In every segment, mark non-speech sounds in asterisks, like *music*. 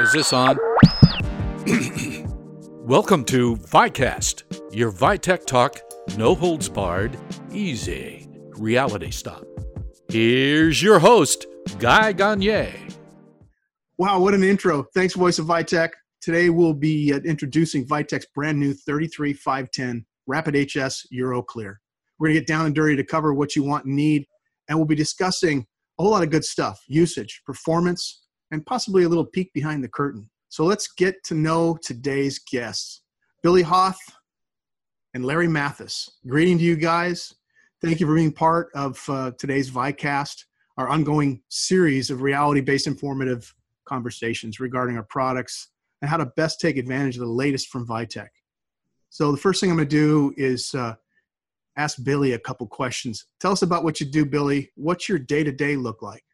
Is this on? *coughs* Welcome to ViCast, your ViTech talk, no holds barred, easy reality stop. Here's your host, Guy Gagne. Wow, what an intro. Thanks, Voice of ViTech. Today we'll be uh, introducing ViTech's brand new 33510 Rapid HS EuroClear. We're going to get down and dirty to cover what you want and need, and we'll be discussing a whole lot of good stuff usage, performance, and possibly a little peek behind the curtain. So let's get to know today's guests Billy Hoth and Larry Mathis. Greeting to you guys. Thank you for being part of uh, today's ViCast, our ongoing series of reality based informative conversations regarding our products and how to best take advantage of the latest from Vitech. So, the first thing I'm going to do is uh, ask Billy a couple questions. Tell us about what you do, Billy. What's your day to day look like?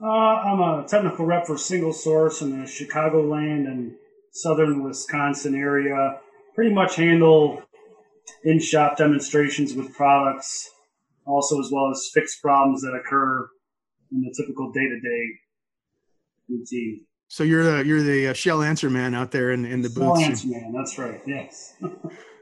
Uh, I'm a technical rep for Single Source in the Chicagoland and southern Wisconsin area. Pretty much handle in shop demonstrations with products, also as well as fix problems that occur in the typical day to day routine. So you're the you're the uh, shell answer man out there in in the Shell booth. answer man, that's right. Yes. *laughs*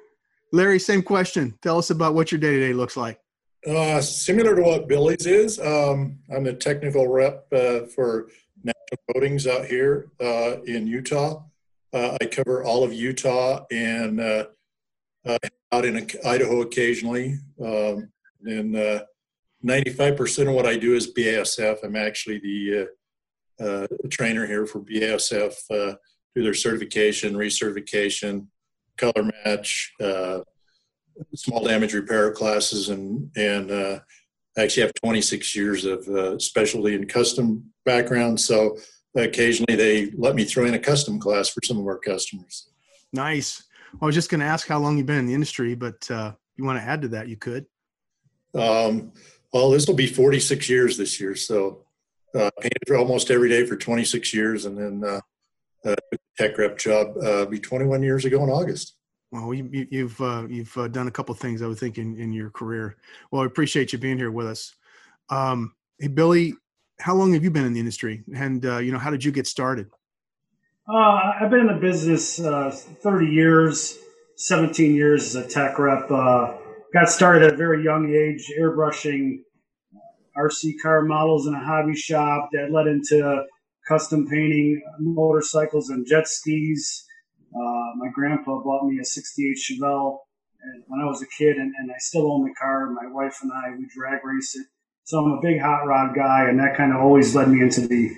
Larry, same question. Tell us about what your day to day looks like. Uh, similar to what Billy's is, um, I'm the technical rep uh, for National Coatings out here uh, in Utah. Uh, I cover all of Utah and uh, uh, out in Idaho occasionally. Um, and 95% of what I do is BASF. I'm actually the trainer here for BASF, do their certification, recertification, color match, small damage repair classes and and uh, I actually have 26 years of uh, specialty and custom background. So occasionally they let me throw in a custom class for some of our customers. Nice. I was just going to ask how long you've been in the industry, but uh, you want to add to that, you could. Um, well, this will be 46 years this year. So uh, painted almost every day for 26 years, and then uh, uh, tech rep job uh, be 21 years ago in August. Well, you, have you've, uh, you've uh, done a couple things I would think in, in your career. Well, I appreciate you being here with us. Um, hey, Billy, how long have you been in the industry, and uh, you know how did you get started? Uh, I've been in the business uh, 30 years, 17 years as a tech rep. Uh, got started at a very young age, airbrushing RC car models in a hobby shop. That led into custom painting motorcycles and jet skis uh, my grandpa bought me a 68 Chevelle when I was a kid, and, and I still own the car. My wife and I, we drag race it. So I'm a big hot rod guy, and that kind of always led me into the,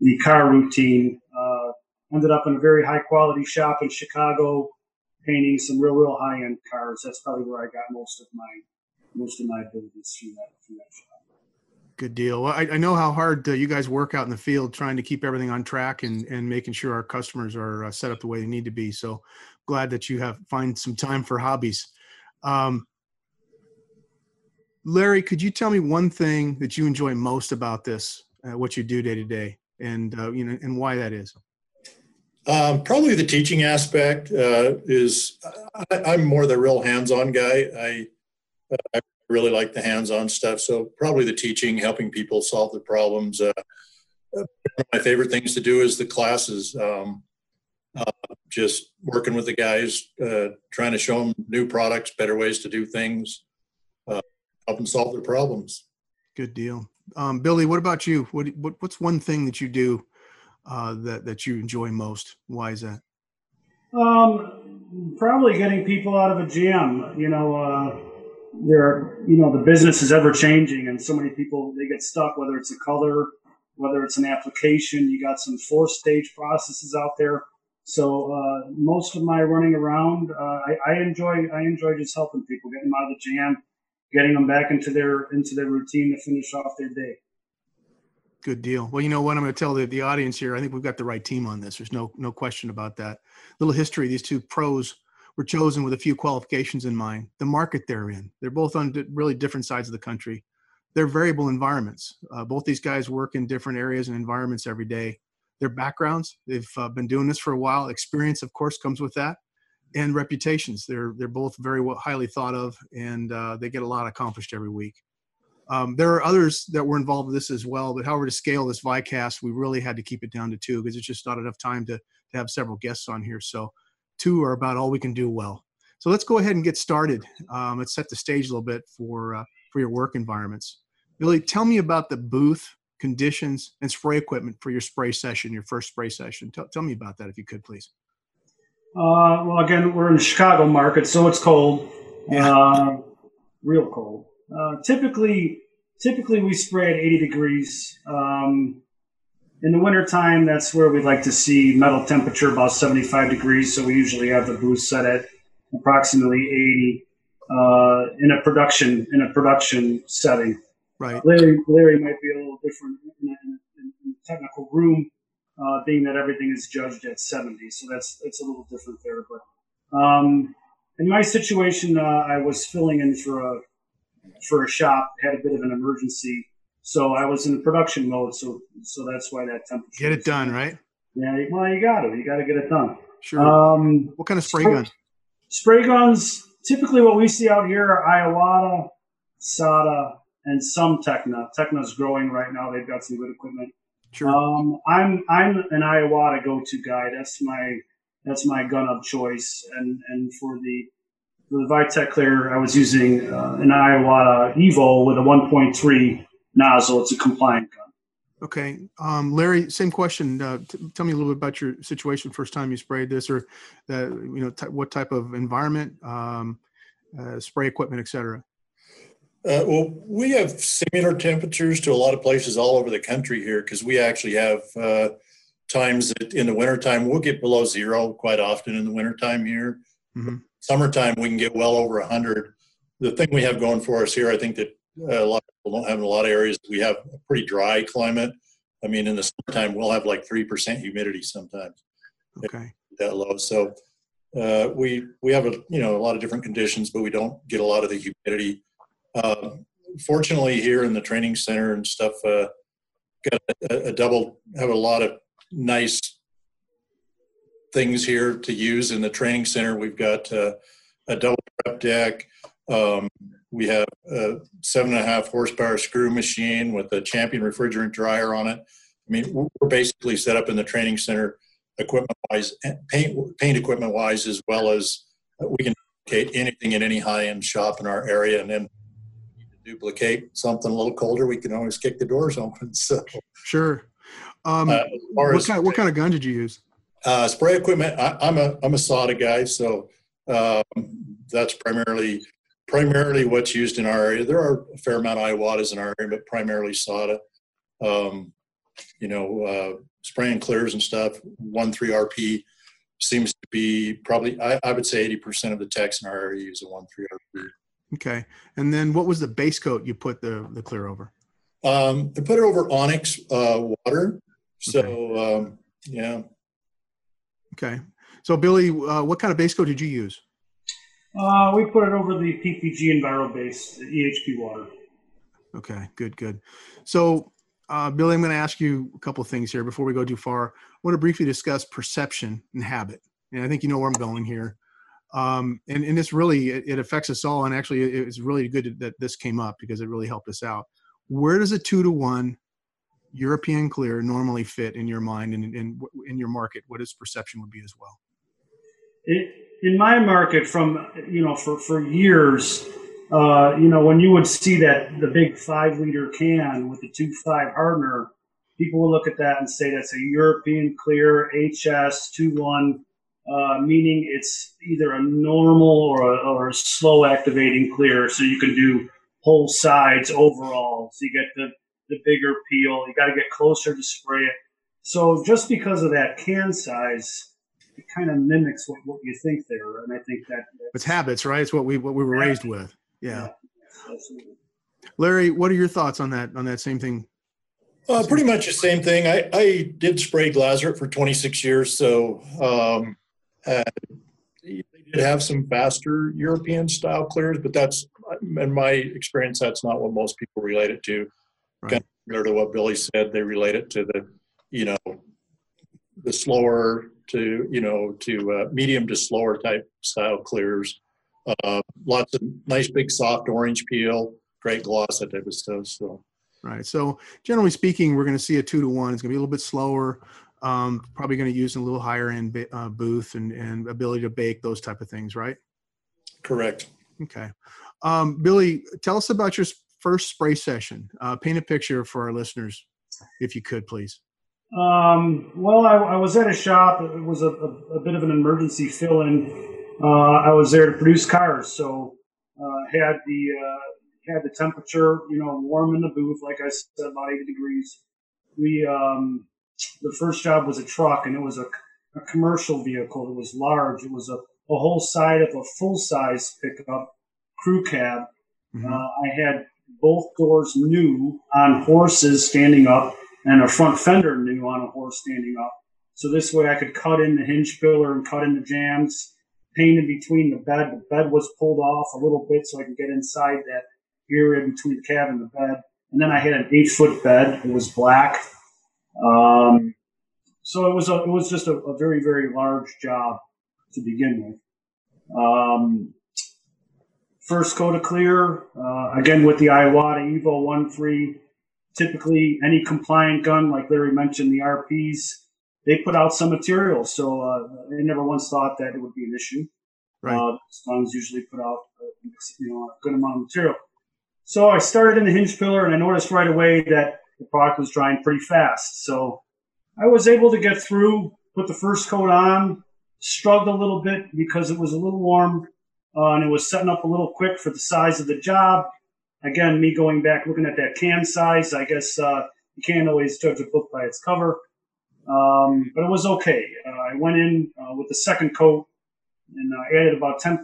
the car routine. Uh, ended up in a very high quality shop in Chicago, painting some real, real high end cars. That's probably where I got most of my most of my business through that, through that shop. Good deal. Well, I, I know how hard uh, you guys work out in the field trying to keep everything on track and, and making sure our customers are uh, set up the way they need to be. So glad that you have find some time for hobbies. Um, Larry, could you tell me one thing that you enjoy most about this, uh, what you do day to day, and uh, you know, and why that is? Um, probably the teaching aspect uh, is. I, am more the real hands-on guy. I, I really like the hands-on stuff. So probably the teaching, helping people solve the problems. Uh, my favorite things to do is the classes. Um, uh, just working with the guys, uh, trying to show them new products, better ways to do things, uh, help them solve their problems. Good deal, um, Billy. What about you? What, what, what's one thing that you do uh, that that you enjoy most? Why is that? Um, probably getting people out of a jam. You know uh, there are, you know, the business is ever changing and so many people, they get stuck, whether it's a color, whether it's an application, you got some four stage processes out there. So, uh, most of my running around, uh, I, I, enjoy, I enjoy just helping people, getting them out of the jam, getting them back into their, into their routine to finish off their day. Good deal. Well, you know what? I'm going to tell the, the audience here. I think we've got the right team on this. There's no no question about that. Little history. These two pros were chosen with a few qualifications in mind. The market they're in, they're both on really different sides of the country. They're variable environments. Uh, both these guys work in different areas and environments every day. Their backgrounds, they've uh, been doing this for a while. Experience, of course, comes with that, and reputations. They're they're both very well, highly thought of, and uh, they get a lot accomplished every week. Um, there are others that were involved with this as well, but however, to scale this VICAST, we really had to keep it down to two because it's just not enough time to, to have several guests on here. So two are about all we can do well. So let's go ahead and get started. Um, let's set the stage a little bit for uh, for your work environments. Billy, tell me about the booth conditions and spray equipment for your spray session, your first spray session. Tell, tell me about that if you could, please. Uh, well, again, we're in the Chicago market, so it's cold, yeah. uh, real cold. Uh, typically, typically we spray at 80 degrees. Um, in the wintertime, that's where we like to see metal temperature about 75 degrees. So we usually have the booth set at approximately 80 uh, in a production in a production setting. Right. Larry, Larry might be a little different in, in, in, in technical room, uh, being that everything is judged at 70. So that's it's a little different there. But um, in my situation, uh, I was filling in for a for a shop, had a bit of an emergency, so I was in production mode. So so that's why that temperature. Get it done, right? Yeah. Well, you got to. You got to get it done. Sure. Um, what kind of spray gun? Spray guns. Typically, what we see out here are Iwata, SATA, and some Tekna. Tekna's growing right now. They've got some good equipment. Sure. Um, I'm I'm an Iwata go-to guy. That's my that's my gun of choice. And and for the for the ViTech Clear, I was using uh, an Iwata Evo with a 1.3 nozzle. It's a compliant gun. Okay, um, Larry. Same question. Uh, t- tell me a little bit about your situation. First time you sprayed this, or uh, you know, t- what type of environment, um, uh, spray equipment, etc. Uh, well, we have similar temperatures to a lot of places all over the country here because we actually have uh, times that in the wintertime we'll get below zero quite often in the wintertime here. Mm-hmm. Summertime we can get well over 100. The thing we have going for us here, I think that uh, a lot of people don't have in a lot of areas, we have a pretty dry climate. I mean, in the summertime we'll have like 3% humidity sometimes. Okay. That low. So uh, we we have a you know a lot of different conditions, but we don't get a lot of the humidity uh, fortunately, here in the training center and stuff, uh, got a, a, double, have a lot of nice things here to use in the training center. We've got uh, a double prep deck. Um, we have a seven and a half horsepower screw machine with a champion refrigerant dryer on it. I mean, we're basically set up in the training center equipment wise, paint, paint equipment wise, as well as we can duplicate anything in any high end shop in our area. And then duplicate something a little colder, we can always kick the doors open. *laughs* So sure. Um, uh, what kind what kind of gun did you use? Uh, spray equipment. I, am a I'm a SATA guy, so um, that's primarily primarily what's used in our area. There are a fair amount of Iwatas in our area, but primarily SATA. Um, you know, uh, spraying clears and stuff. One three RP seems to be probably I, I would say 80% of the techs in our area use a one three RP. Okay. And then what was the base coat you put the, the clear over? Um, I put it over Onyx uh, water. So, okay. um, yeah. Okay. So, Billy, uh, what kind of base coat did you use? Uh, we put it over the PPG Enviro base, EHP water. Okay, good, good. So, uh, Billy, I'm going to ask you a couple of things here before we go too far. I want to briefly discuss perception and habit. And I think you know where I'm going here um, and, and it's really it, it, affects us all and actually it, it's really good that this came up because it really helped us out where does a two to one european clear normally fit in your mind and in, in your market what its perception would be as well it, in my market from you know for for years uh, you know when you would see that the big five liter can with the two five hardener people will look at that and say that's a european clear hs two one uh, meaning it's either a normal or a, or a slow activating clear. So you can do whole sides overall. So you get the, the bigger peel. You got to get closer to spray it. So just because of that can size, it kind of mimics what, what you think there. And I think that it's habits, right? It's what we what we were raised with. Yeah. yeah Larry, what are your thoughts on that on that same thing? Uh, pretty much the same thing. I, I did spray Glasurit for 26 years, so um, uh, they did have some faster European style clears, but that's, in my experience, that's not what most people relate it to. Right. Kind of similar to what Billy said, they relate it to the, you know, the slower to, you know, to uh, medium to slower type style clears. Uh, lots of nice big soft orange peel. great gloss, that type of stuff. So, right. So generally speaking, we're going to see a two to one. It's going to be a little bit slower. Um, probably going to use a little higher end uh, booth and, and ability to bake those type of things, right? Correct. Okay. Um, Billy, tell us about your first spray session. Uh, paint a picture for our listeners, if you could, please. Um, well, I, I, was at a shop. It was a, a, a bit of an emergency fill-in. Uh, I was there to produce cars, so uh, had the uh, had the temperature, you know, warm in the booth, like I said, about 80 degrees. We um, the first job was a truck, and it was a, a commercial vehicle. It was large. It was a, a whole side of a full size pickup crew cab. Mm-hmm. Uh, I had both doors new on horses standing up and a front fender new on a horse standing up. So this way I could cut in the hinge pillar and cut in the jams, paint in between the bed. The bed was pulled off a little bit so I could get inside that area between the cab and the bed. And then I had an eight foot bed. It was black. Um, so it was a, it was just a, a, very, very large job to begin with. Um, first coat of clear, uh, again with the Iwata Evo 1.3 typically any compliant gun, like Larry mentioned, the RPs, they put out some material. So uh, they never once thought that it would be an issue. Right. Uh, guns usually put out uh, you know a good amount of material. So I started in the hinge pillar, and I noticed right away that the product was drying pretty fast. So I was able to get through, put the first coat on, struggled a little bit because it was a little warm, uh, and it was setting up a little quick for the size of the job again, me going back looking at that can size, I guess uh, you can't always judge a book by its cover. Um, but it was okay. Uh, I went in uh, with the second coat and I added about 10%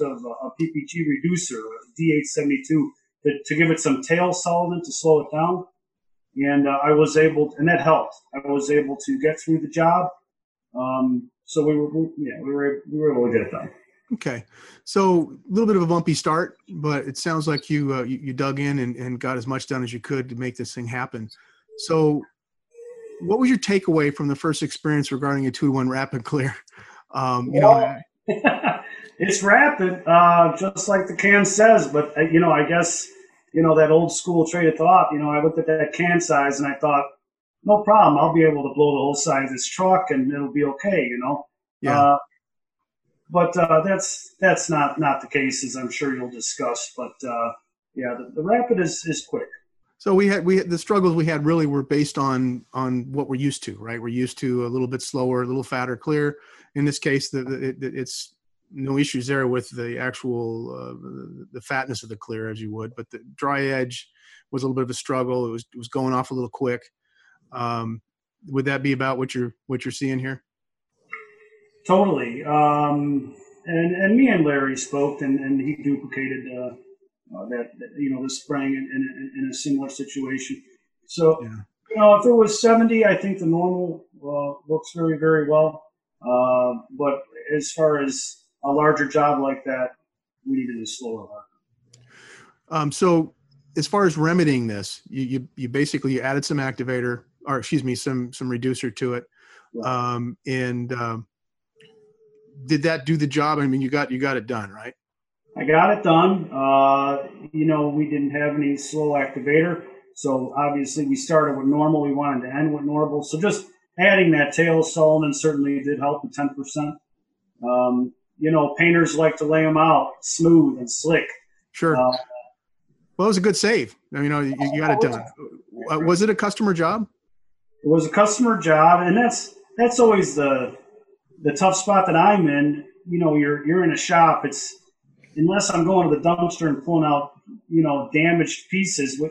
of a PPG reducer, D872, to, to, give it some tail solvent to slow it down. And uh, I was able, and that helped. I was able to get through the job. Um, so we were, we, yeah, we were, we were able to get it done. Okay, so a little bit of a bumpy start, but it sounds like you uh, you, you, dug in and, and got as much done as you could to make this thing happen. So, what was your takeaway from the first experience regarding a two to one rapid clear? *laughs* Um, you well, know, *laughs* it's rapid, uh, just like the can says. But uh, you know, I guess you know that old school trade of thought. You know, I looked at that can size and I thought, no problem, I'll be able to blow the whole size of this truck and it'll be okay. You know. Yeah. But uh, that's that's not not the case, as I'm sure you'll discuss. But uh, yeah, the, the, rapid is is quick. So we had we had, the struggles we had really were based on on what we're used to, right? We're used to a little bit slower, a little fatter, clear. In this case, the, the it, it's no issues there with the actual uh, the fatness of the clear as you would, but the dry edge was a little bit of a struggle. It was it was going off a little quick. Um, would that be about what you're what you're seeing here? Totally. Um, and and me and Larry spoke, and, and he duplicated uh, uh, that, that, you know the spraying in, in, in, a similar situation. So yeah. you know, if it was seventy, I think the normal uh, works very very well. Uh, but as far as a larger job like that, we needed a slower Um, so as far as remedying this, you, you, you basically you added some activator, or excuse me, some some reducer to it, um, and um, did that do the job? I mean, you got you got it done, right? I got it done. Uh, you know, we didn't have any slow activator, so obviously we started with normal. We wanted to end with normal, so just adding that tail solvent certainly did help with ten percent. Um, you know, painters like to lay them out smooth and slick. Sure. Uh, well, it was a good save. I mean, you know, you, you got it done. Uh, was it a customer job? It was a customer job, and that's that's always the the tough spot that I'm in, you know, you're you're in a shop. It's unless I'm going to the dumpster and pulling out, you know, damaged pieces.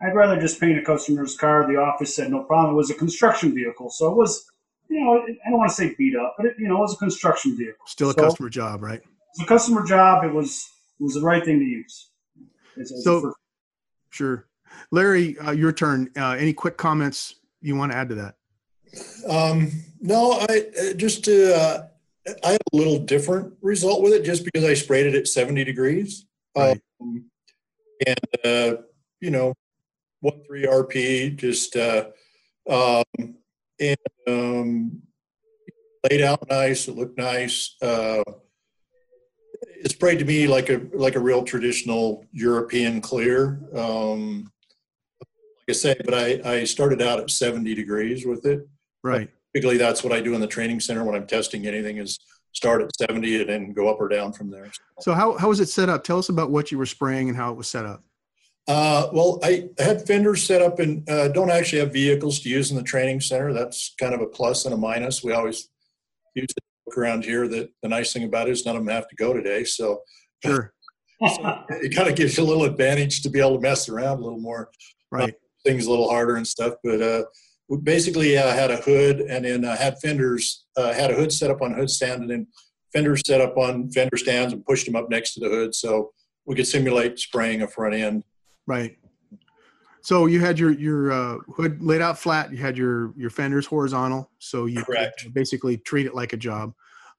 I'd rather just paint a customer's car. The office said no problem. It was a construction vehicle, so it was, you know, I don't want to say beat up, but it, you know, it was a construction vehicle. Still a so, customer job, right? It's a customer job. It was it was the right thing to use. so, sure, Larry, uh, your turn. Uh, any quick comments you want to add to that? Um, no, I uh, just uh, I had a little different result with it just because I sprayed it at 70 degrees. Right. Um, and, uh, you know, 1 3 RP, just, uh, um, and um, laid out nice. It looked nice. Uh, it sprayed to me like a like a real traditional European clear. Um, like I say, but I, I started out at 70 degrees with it. Right. Typically, that's what I do in the training center when I'm testing anything is start at 70 and then go up or down from there. So how, how was it set up? Tell us about what you were spraying and how it was set up. Uh, well, I had fenders set up and uh, don't actually have vehicles to use in the training center. That's kind of a plus and a minus. We always use it around here that the nice thing about it is none of them have to go today. So, sure. *laughs* so it kind of gives you a little advantage to be able to mess around a little more. Right. Uh, things a little harder and stuff. But uh, we basically uh, had a hood and then uh, had fenders, uh, had a hood set up on hood stand and then fenders set up on fender stands and pushed them up next to the hood. So we could simulate spraying a front end. Right. So you had your your uh, hood laid out flat. You had your your fenders horizontal. So you basically treat it like a job.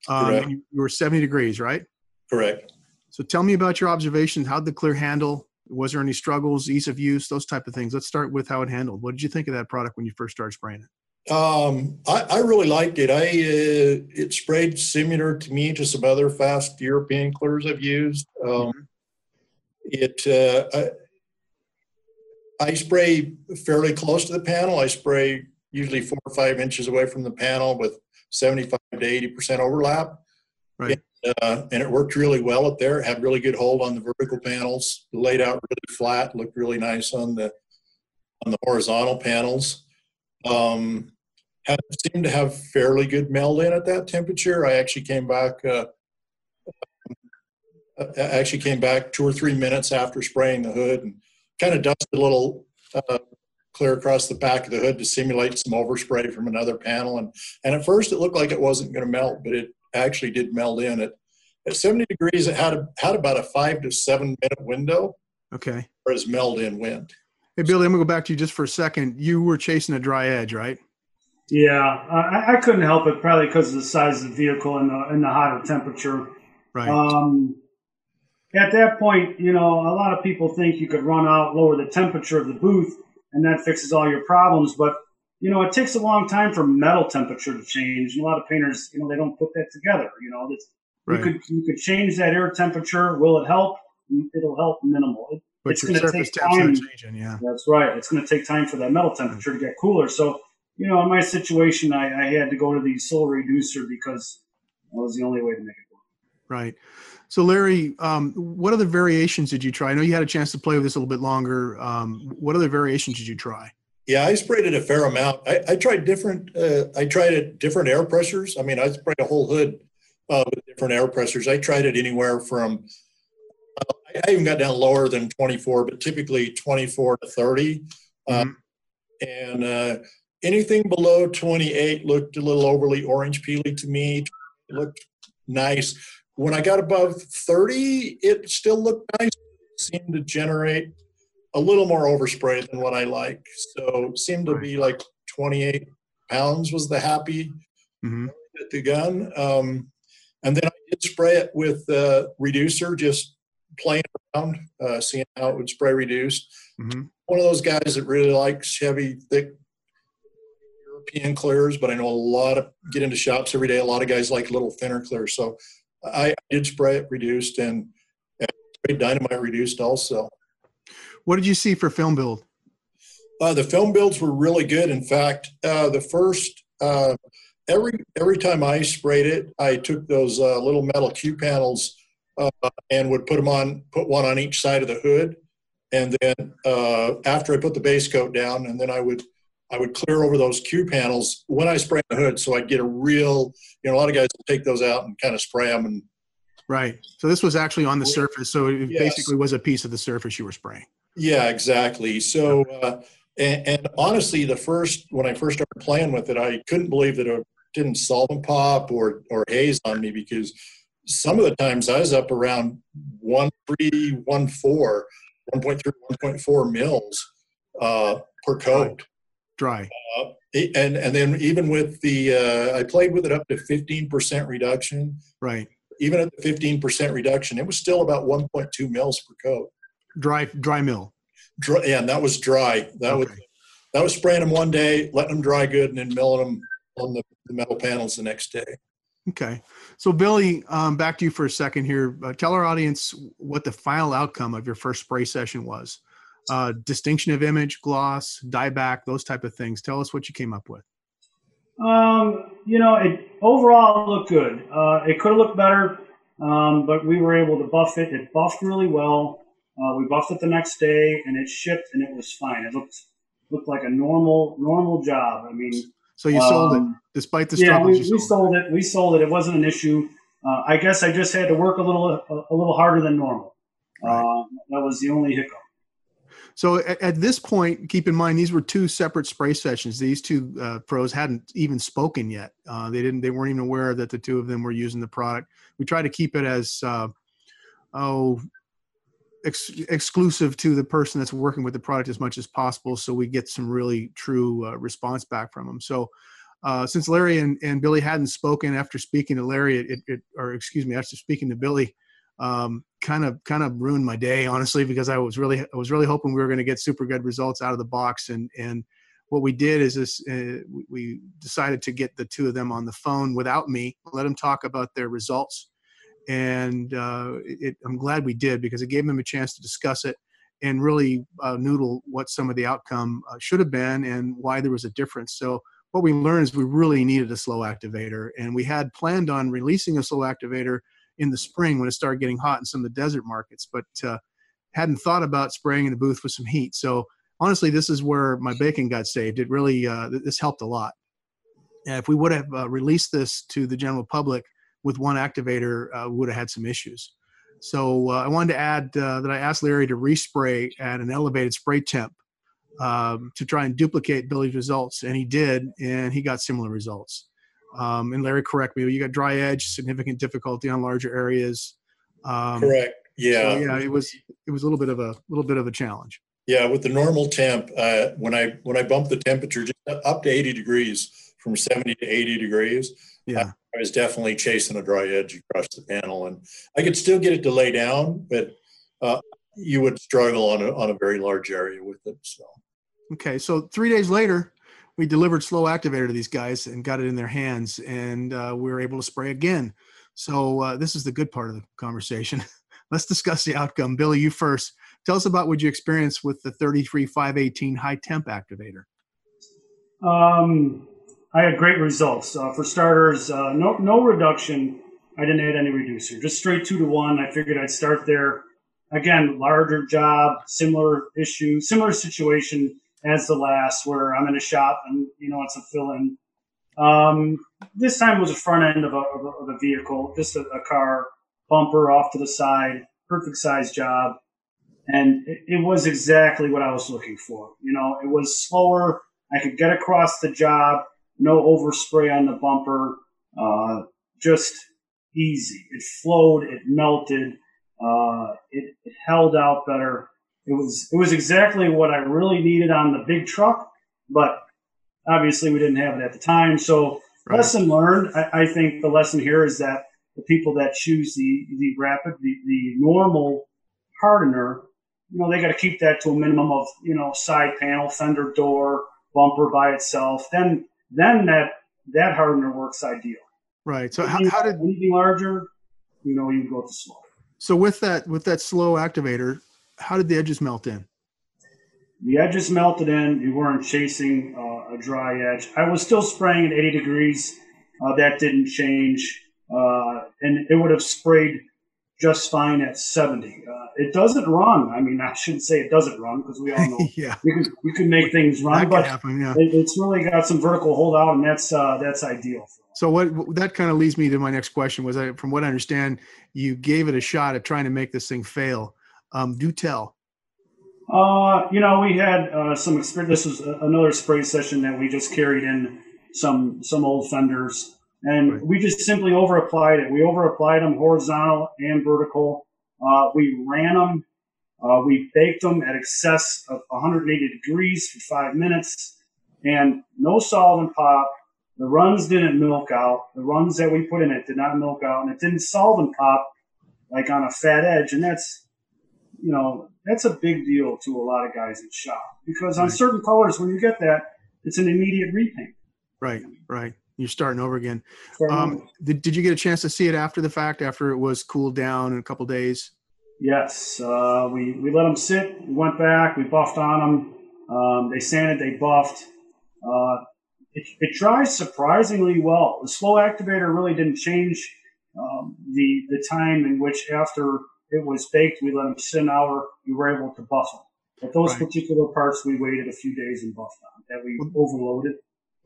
Um, Correct. you, you were seventy degrees, right? Correct. So tell me about your observations. How'd the clear handle? Was there any struggles, ease of use, those type of things? Let's start with how it handled. What did you think of that product when you first started spraying it? Um, I, I really liked it. I uh, it sprayed similar to me to some other fast European clears I've used. Um, It uh, I, I spray fairly close to the panel. I spray usually four or five inches away from the panel with seventy-five to eighty percent overlap. Right. Uh, and it worked really well up there. Had really good hold on the vertical panels. Laid out really flat. Looked really nice on the on the horizontal panels. Um, had seemed to have fairly good meld in at that temperature. I actually came back. Uh, I actually came back two or three minutes after spraying the hood and kind of dusted a little uh, clear across the back of the hood to simulate some overspray from another panel. And and at first it looked like it wasn't going to melt, but it actually did meld in. At at 70 degrees, it had a, had about a five to seven minute window, Okay. whereas meld in went. Hey Billy, I'm gonna go back to you just for a second. You were chasing a dry edge, right? Yeah, I, I couldn't help it, probably because of the size of the vehicle and the, and the hotter temperature. Right. Um, at that point, you know, a lot of people think you could run out, lower the temperature of the booth, and that fixes all your problems. But you know, it takes a long time for metal temperature to change. And a lot of painters, you know, they don't put that together. You know, it's, right. you could you could change that air temperature. Will it help? It'll help minimal. It, but it's your gonna surface take time. changing. Yeah. That's right. It's going to take time for that metal temperature to get cooler. So, you know, in my situation, I, I had to go to the soul reducer because that was the only way to make it work. Right. So, Larry, um, what other variations did you try? I know you had a chance to play with this a little bit longer. Um, what other variations did you try? Yeah, I sprayed it a fair amount. I, I tried different. Uh, I tried it different air pressures. I mean, I sprayed a whole hood uh, with different air pressures. I tried it anywhere from. Uh, I even got down lower than 24, but typically 24 to 30. Uh, Mhm. and uh, anything below 28 looked a little overly orange peely to me. It looked nice. When I got above 30, it still looked nice. It seemed to generate a little more overspray than what I like. So seemed to be like 28 pounds was the happy Mhm. at the gun. Um, and then I did spray it with uh, reducer, just playing around, uh, seeing how it would spray reduced. Mhm. One of those guys that really likes heavy, thick European clears, but I know a lot of get into shops every day. A lot of guys like little thinner clears. So I did spray it reduced and, and dynamite reduced also. What did you see for film build? Uh, the film builds were really good. In fact, uh, the first uh, every every time I sprayed it, I took those uh, little metal Q panels uh, and would put them on, put one on each side of the hood, and then uh, after I put the base coat down, and then I would I would clear over those Q panels when I spray the hood, so I'd get a real. You know, a lot of guys take those out and kind of spray them, and Right. So this was actually on the surface. So it Yes. basically was a piece of the surface you were spraying. Yeah, exactly. So, uh, and, and honestly, the first when I first started playing with it, I couldn't believe that it didn't solvent pop or or haze on me because some of the times I was up around one three, one four, 1.3, 1.4 mils uh, per coat. Dry. Uh, and and then even with the uh, I played with it up to 15% reduction. Right. Even at the 15% reduction, it was still about 1.2 mils per coat. Dry. Dry mill. Dry, yeah, and that was dry. That was that was spraying them one day, letting them dry good, and then milling them on the, the metal panels the next day. Okay. So, Billy, um, back to you for a second here. Uh, tell our audience what the final outcome of your first spray session was. Uh, distinction of image, gloss, dieback, those type of things. Tell us what you came up with. Um, you know, it overall looked good. Uh, it could have looked better, um, but we were able to buff it. It buffed really well. Uh, we buffed it the next day, and it shipped, and it was fine. It looked looked like a normal normal job. I mean, so you um, sold it um, despite the yeah. We, we sold it. it. We sold it. It wasn't an issue. Uh, I guess I just had to work a little a, a little harder than normal. Right. Uh, that was the only hiccup. So at, at, this point, keep in mind these were two separate spray sessions. These two uh, pros hadn't even spoken yet. Uh, they didn't. They weren't even aware that the two of them were using the product. We try to keep it as uh, oh ex- exclusive to the person that's working with the product as much as possible, so we get some really true uh, response back from them. So. Uh, since Larry and, and Billy hadn't spoken after speaking to Larry, it, it, or excuse me, after speaking to Billy, um, kind of kind of ruined my day honestly because I was really I was really hoping we were going to get super good results out of the box and and what we did is this uh, we decided to get the two of them on the phone without me let them talk about their results and uh, it, I'm glad we did because it gave them a chance to discuss it and really uh, noodle what some of the outcome uh, should have been and why there was a difference so what we learned is we really needed a slow activator and we had planned on releasing a slow activator in the spring when it started getting hot in some of the desert markets, but uh, hadn't thought about spraying in the booth with some heat. So honestly, this is where my bacon got saved. It really uh, this helped a lot. And if we would have uh, released this to the general public with one activator, uh, would have had some issues. So uh, I wanted to add uh, that I asked Larry to respray at an elevated spray temp um, to try and duplicate Billy's results, and he did, and he got similar results. Um, and Larry, correct me. You got dry edge, significant difficulty on larger areas. Um, correct. Yeah. So yeah, it was it was a little bit of a little bit of a challenge. Yeah, with the normal temp, uh, when I when I bumped the temperature just up to 80 degrees from 70 to 80 degrees, yeah, I, I was definitely chasing a dry edge across the panel, and I could still get it to lay down, but uh, you would struggle on a on a very large area with it. So. Okay, so three days later, we delivered slow activator to these guys and got it in their hands and uh, we were able to spray again. So uh, this is the good part of the conversation. *laughs* Let's discuss the outcome. Billy you first. Tell us about what you experienced with the 33518 high temp activator. Um, i had great results uh, for starters uh, no, no reduction i didn't add any reducer just straight two to one i figured i'd start there again larger job similar issue similar situation as the last, where I'm in a shop and you know it's a fill-in. Um, this time was a front end of a, of a, of a vehicle, just a, a, car bumper off to the side, perfect size job, and it, it, was exactly what I was looking for. You know, it was slower. I could get across the job, no overspray on the bumper, uh, just easy. It flowed, it melted, uh, it, it held out better. It was it was exactly what I really needed on the big truck, but obviously we didn't have it at the time. So right. lesson learned. I, I, think the lesson here is that the people that choose the the rapid the, the normal hardener, you know, they got to keep that to a minimum of you know side panel, fender door, bumper by itself. Then then that that hardener works ideal. Right. So how, how did anything larger? You know, you go to slow. So with that with that slow activator, how did the edges melt in? The edges melted in. You weren't chasing uh, a dry edge. I was still spraying at 80 degrees. Uh, that didn't change, uh, and it would have sprayed just fine at 70. Uh, it doesn't run. I mean, I shouldn't say it doesn't run because we all *laughs* know yeah. you can you can make things run, but happen, yeah. it, it's really got some vertical holdout, and that's uh, that's ideal. So what that kind of leads me to my next question was, I, from what I understand, you gave it a shot at trying to make this thing fail. Um, do tell. Uh, you know, we had uh, some experience. This was another spray session that we just carried in some some old fenders, and right. we just simply over applied it. We over applied them horizontal and vertical. Uh, we ran them. Uh, we baked them at excess of 180 degrees for five minutes, and no solvent pop. The runs didn't milk out. The runs that we put in it did not milk out, and it didn't solvent pop like on a fat edge, and that's you know, that's a big deal to a lot of guys in shop because on certain colors, when you get that, it's an immediate repaint. Right, right. You're starting over again. Um, did, did you get a chance to see it after the fact, after it was cooled down in a couple days? Yes, uh, we, we let them sit. We went back. We buffed on them. Um, they sanded. They buffed. Uh, it, it dries surprisingly well. The slow activator really didn't change um, the the time in which after it was baked, we let them sit an hour. We were able to buff them. But those Right. particular parts, we waited a few days and buffed on. That we overloaded.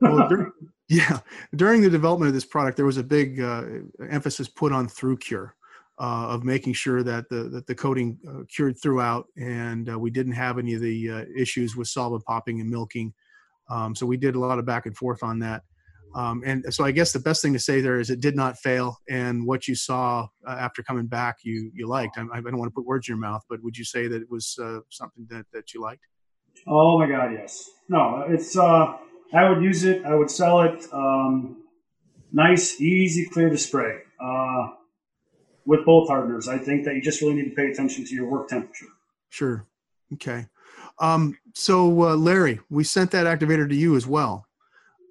Well, *laughs* dur- yeah, during the development of this product, there was a big uh, emphasis put on through cure. Uh, of making sure that the that the coating uh, cured throughout, and uh, we didn't have any of the uh, issues with solvent popping and milking. Um, so we did a lot of back and forth on that. Um, and so I guess the best thing to say there is it did not fail, and what you saw uh, after coming back, you you liked. I, I don't want to put words in your mouth, but would you say that it was uh, something that that you liked? Oh my God, yes. No, it's. Uh, I would use it. I would sell it. Um, nice, easy, clear to spray. Uh, with both hardeners, I think that you just really need to pay attention to your work temperature. Sure. Okay. Um, so, uh, Larry, we sent that activator to you as well.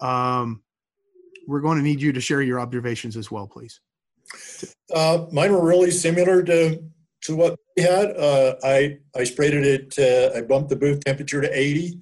Um, we're going to need you to share your observations as well, please. Uh, mine were really similar to to what we had. Uh, I I sprayed it at uh, I bumped the booth temperature to 80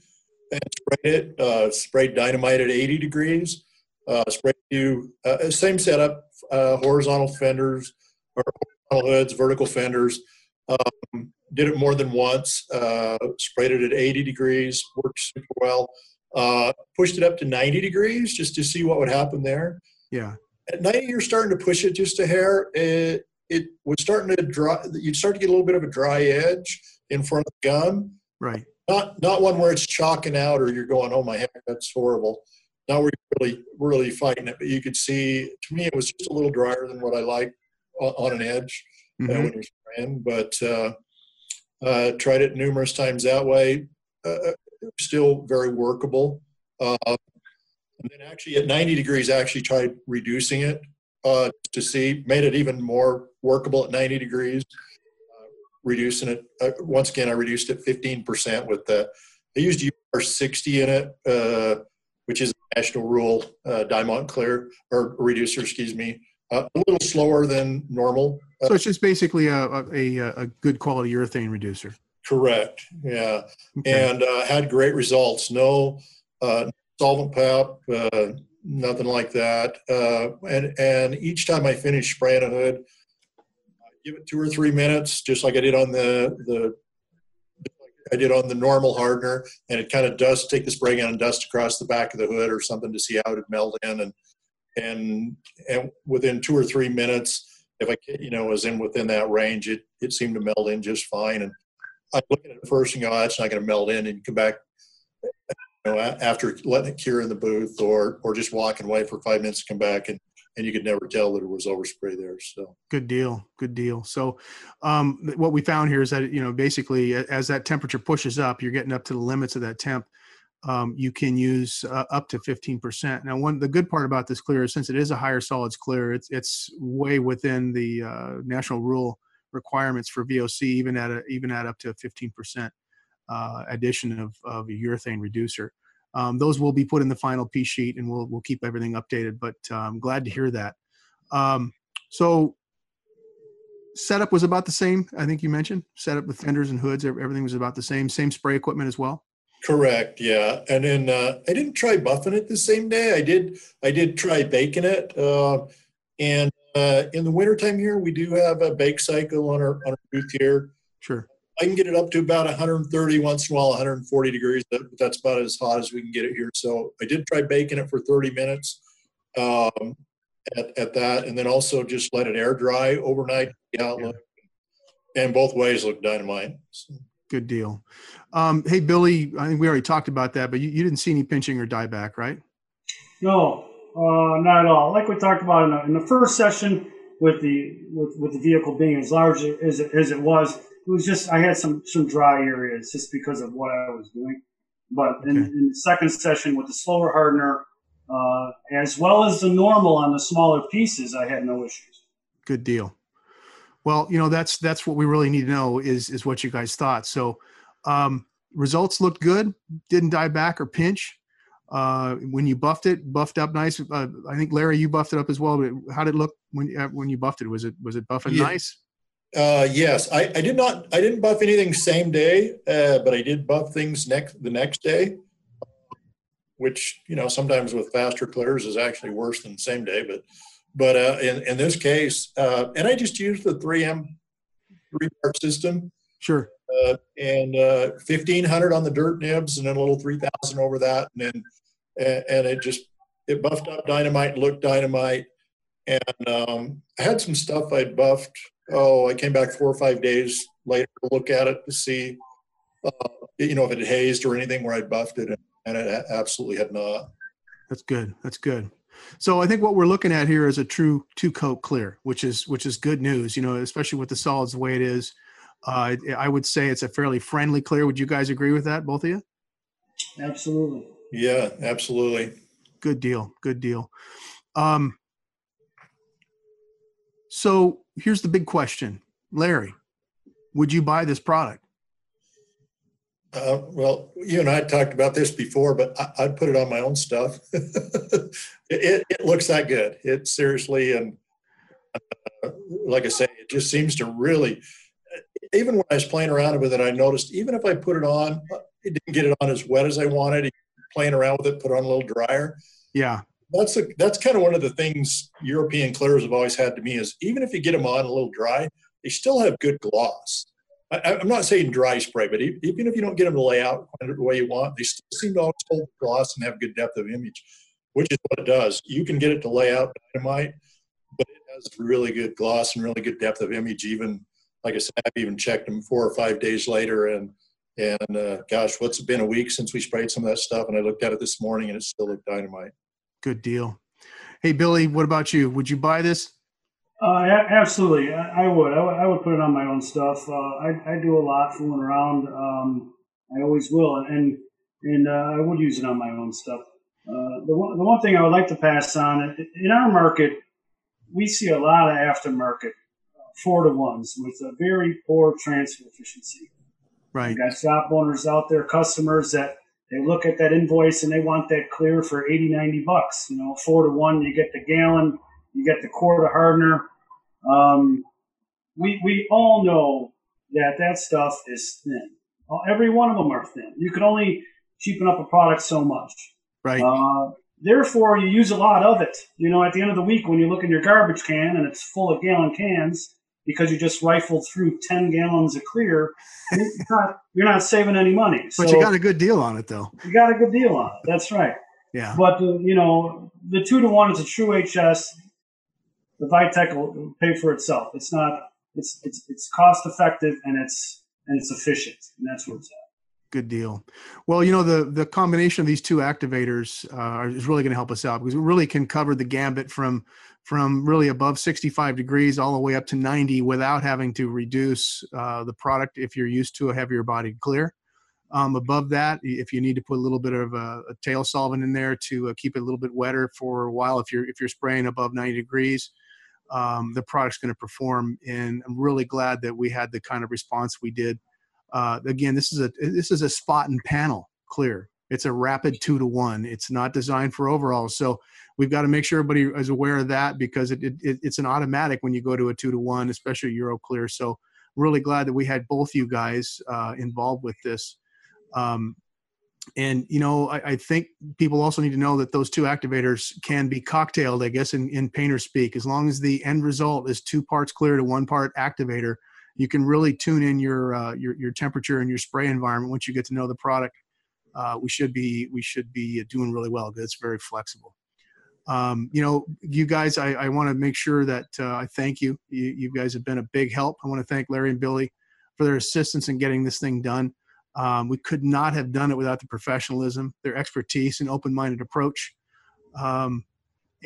and sprayed it. Uh, sprayed dynamite at 80 degrees. Uh, sprayed you uh, same setup, uh, horizontal fenders or horizontal hoods, vertical fenders. Um, did it more than once. Uh, sprayed it at 80 degrees. Worked super well. Uh, pushed it up to 90 degrees just to see what would happen there Yeah. at night you're starting to push it just a hair it it was starting to dry you'd start to get a little bit of a dry edge in front of the gun Right. Not not one where it's chalking out or you're going oh my heck that's horrible now we're really really fighting it but you could see to me it was just a little drier than what i like on, an edge uh, Mhm. when you're spraying but uh, uh, tried it numerous times that way uh, still very workable uh, and then actually at 90 degrees, I actually tried reducing it uh, to see, made it even more workable at 90 degrees. Reducing it, uh, once again, I reduced it 15% with the, I used UR60 in it, uh, which is a national rule, uh, Diamont Clear, or reducer, excuse me, uh, a little slower than normal. So it's just basically a, a, a, good quality urethane reducer. correct, yeah. Okay. and uh, had great results. No uh, solvent pop, uh, nothing like that. Uh, and and each time I finish spraying a hood, give it two or three minutes, just like I did on the the I did on the normal hardener, and it kind of dust take the spray gun and dust across the back of the hood or something to see how it would melt in, and and and within two or three minutes, if I you know was in within that range, it it seemed to melt in just fine. And I look at it first and go, oh, that's not going to melt in, and come back you know, after letting it cure in the booth, or or just walking away for five minutes, to come back, and and you could never tell that it was overspray there. So Good deal. Good deal. So, um, what we found here is that you know basically as that temperature pushes up, you're getting up to the limits of that temp. Um, you can use uh, up to 15%. Now, one the good part about this clear is since it is a higher solids clear, it's it's way within the uh, national rule requirements for VOC, even at a, even at up to 15% uh, addition of, of a urethane reducer. Um, those will be put in the final piece sheet, and we'll we'll keep everything updated. But I'm glad to hear that. Um, so setup was about the same. I think you mentioned setup with fenders and hoods. Everything was about the same. Same spray equipment as well. correct, yeah. And then uh, I didn't try buffing it the same day. I did I did try baking it, uh, and uh, in the wintertime here we do have a bake cycle on our on our booth here. Sure. I can get it up to about 130 once in a while, 140 degrees. That, that's about as hot as we can get it here. So I did try baking it for 30 minutes um, at, at that, and then also just let it air dry overnight. The outlook, and both ways look dynamite. So, Good deal. Um, hey, Billy, I think we already talked about that, but you, you didn't see any pinching or dieback, right? No, uh, not at all. Like we talked about in the, in the first session with the with, with the vehicle being as large as it, as it was, it was just I had some some dry areas just because of what I was doing. But in, in the second session with the slower hardener, uh, as well as the normal on the smaller pieces, I had no issues. Good deal. Well, you know that's that's what we really need to know is is what you guys thought. So um, results looked good. Didn't die back or pinch. uh, when you buffed it, buffed up nice. Uh, I think Larry, you buffed it up as well. But how did it look when uh, when you buffed it? Was it was it buffing Yeah. nice? Uh, yes, I, I did not. I didn't buff anything same day, uh, but I did buff things next the next day, which you know sometimes with faster clears is actually worse than same day. But but uh, in in this case, uh, and I just used the 3M three part system Sure. uh, and uh, 1500 on the dirt nibs and then a little 3000 over that and then and, and it just it buffed up dynamite looked dynamite and um, i had some stuff i'd buffed oh i came back four or five days later to look at it to see uh, you know if it had hazed or anything where i'd buffed it and, and it absolutely had not That's good. That's good. So I think what we're looking at here is a true two coat clear, which is which is good news. You know, especially with the solids the way it is. Uh, I would say it's a fairly friendly clear. Would you guys agree with that, both of you? Absolutely. yeah absolutely Good deal. Good deal. Um, so here's the big question, Larry. Would you buy this product? Uh, well, you and I talked about this before, but I, I'd put it on my own stuff. it, *laughs* it, it looks that good. It seriously, and uh, like I say, it just seems to really. Even when I was playing around with it, I noticed even if I put it on, it didn't get it on as wet as I wanted. Playing around with it, put on a little drier. Yeah. That's a, that's kind of one of the things European clears have always had to me is even if you get them on a little dry, they still have good gloss. I, I'm not saying dry spray, but even if you don't get them to lay out the way you want, they still seem to always hold gloss and have good depth of image, which is what it does. You can get it to lay out dynamite, but it has really good gloss and really good depth of image. Even like I said, I've even checked them four or five days later, and and uh, gosh, what's been a week since we sprayed some of that stuff? And I looked at it this morning, and it still looked dynamite. Good deal. Hey, Billy, what about you? Would you buy this? Uh, absolutely, I, I would. I would. Put it on my own stuff. Uh, I, I do a lot fooling around. Um, I always will, and and uh, I would use it on my own stuff. Uh, the one, the one thing I would like to pass on in our market, we see a lot of aftermarket uh, four to ones with a very poor transfer efficiency. Right. We got shop owners out there, customers that they look at that invoice and they want that clear for 80, 90 bucks. You know, four to one, you get the gallon, you get the quarter hardener. Um, we, we all know that that stuff is thin. Every one of them are thin. You can only cheapen up a product so much. Right. Uh, therefore, you use a lot of it. You know, at the end of the week, when you look in your garbage can and it's full of gallon cans because you just rifled through 10 gallons of clear, you're not, you're not saving any money. but you got a good deal on it, though. you got a good deal on it. That's right. Yeah. But, uh, you know, the two to one is a true HS. The ViTech will pay for itself. It's not, it's, it's, it's cost effective and it's, and it's efficient. And that's where it's at. Good deal. Well, you know the the combination of these two activators uh, is really going to help us out because it really can cover the gambit from from really above 65 degrees all the way up to 90 without having to reduce uh, the product if you're used to a heavier bodied clear. Um, above that, if you need to put a little bit of a, a tail solvent in there to uh, keep it a little bit wetter for a while, if you're if you're spraying above 90 degrees, um, the product's going to perform. And I'm really glad that we had the kind of response we did. Uh, again, this is a this is a spot and panel clear. It's a rapid two to one. It's not designed for overalls, so we've got to make sure everybody is aware of that because it, it, it it's an automatic when you go to a two to one, especially Euro Clear. So really glad that we had both you guys uh, involved with this. Um, and you know, I, I think people also need to know that those two activators can be cocktailed, I guess, in, in painter speak. As long as the end result is two parts clear to one part activator, you can really tune in your uh, your your temperature and your spray environment once you get to know the product. Uh, we should be we should be doing really well. It's very flexible. Um, you know, you guys, I, I want to make sure that uh, I thank you. you. You guys have been a big help. I want to thank Larry and Billy for their assistance in getting this thing done. Um, we could not have done it without the professionalism, their expertise, and open-minded approach. Um,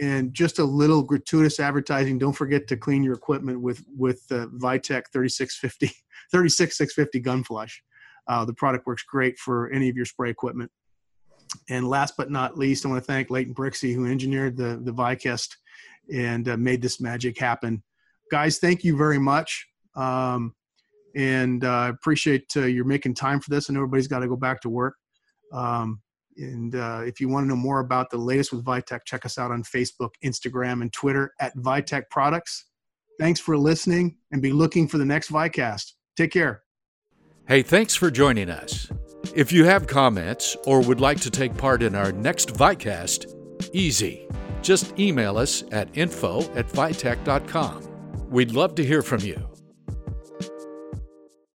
and just a little gratuitous advertising. Don't forget to clean your equipment with with uh, ViTech 3650, *laughs* 36650 gun flush. Uh, the product works great for any of your spray equipment. And last but not least, I want to thank Leighton Brixey, who engineered the the Vicast and uh, made this magic happen. Guys, thank you very much. Um, and I uh, appreciate uh, you're making time for this. Know everybody's got to go back to work. Um, And uh, if you want to know more about the latest with ViTech, check us out on Facebook, Instagram, and Twitter at ViTech Products. Thanks for listening and be looking for the next Vicast. Take care. Hey, thanks for joining us. If you have comments or would like to take part in our next Vicast, easy. Just email us at info at. We'd love to hear from you.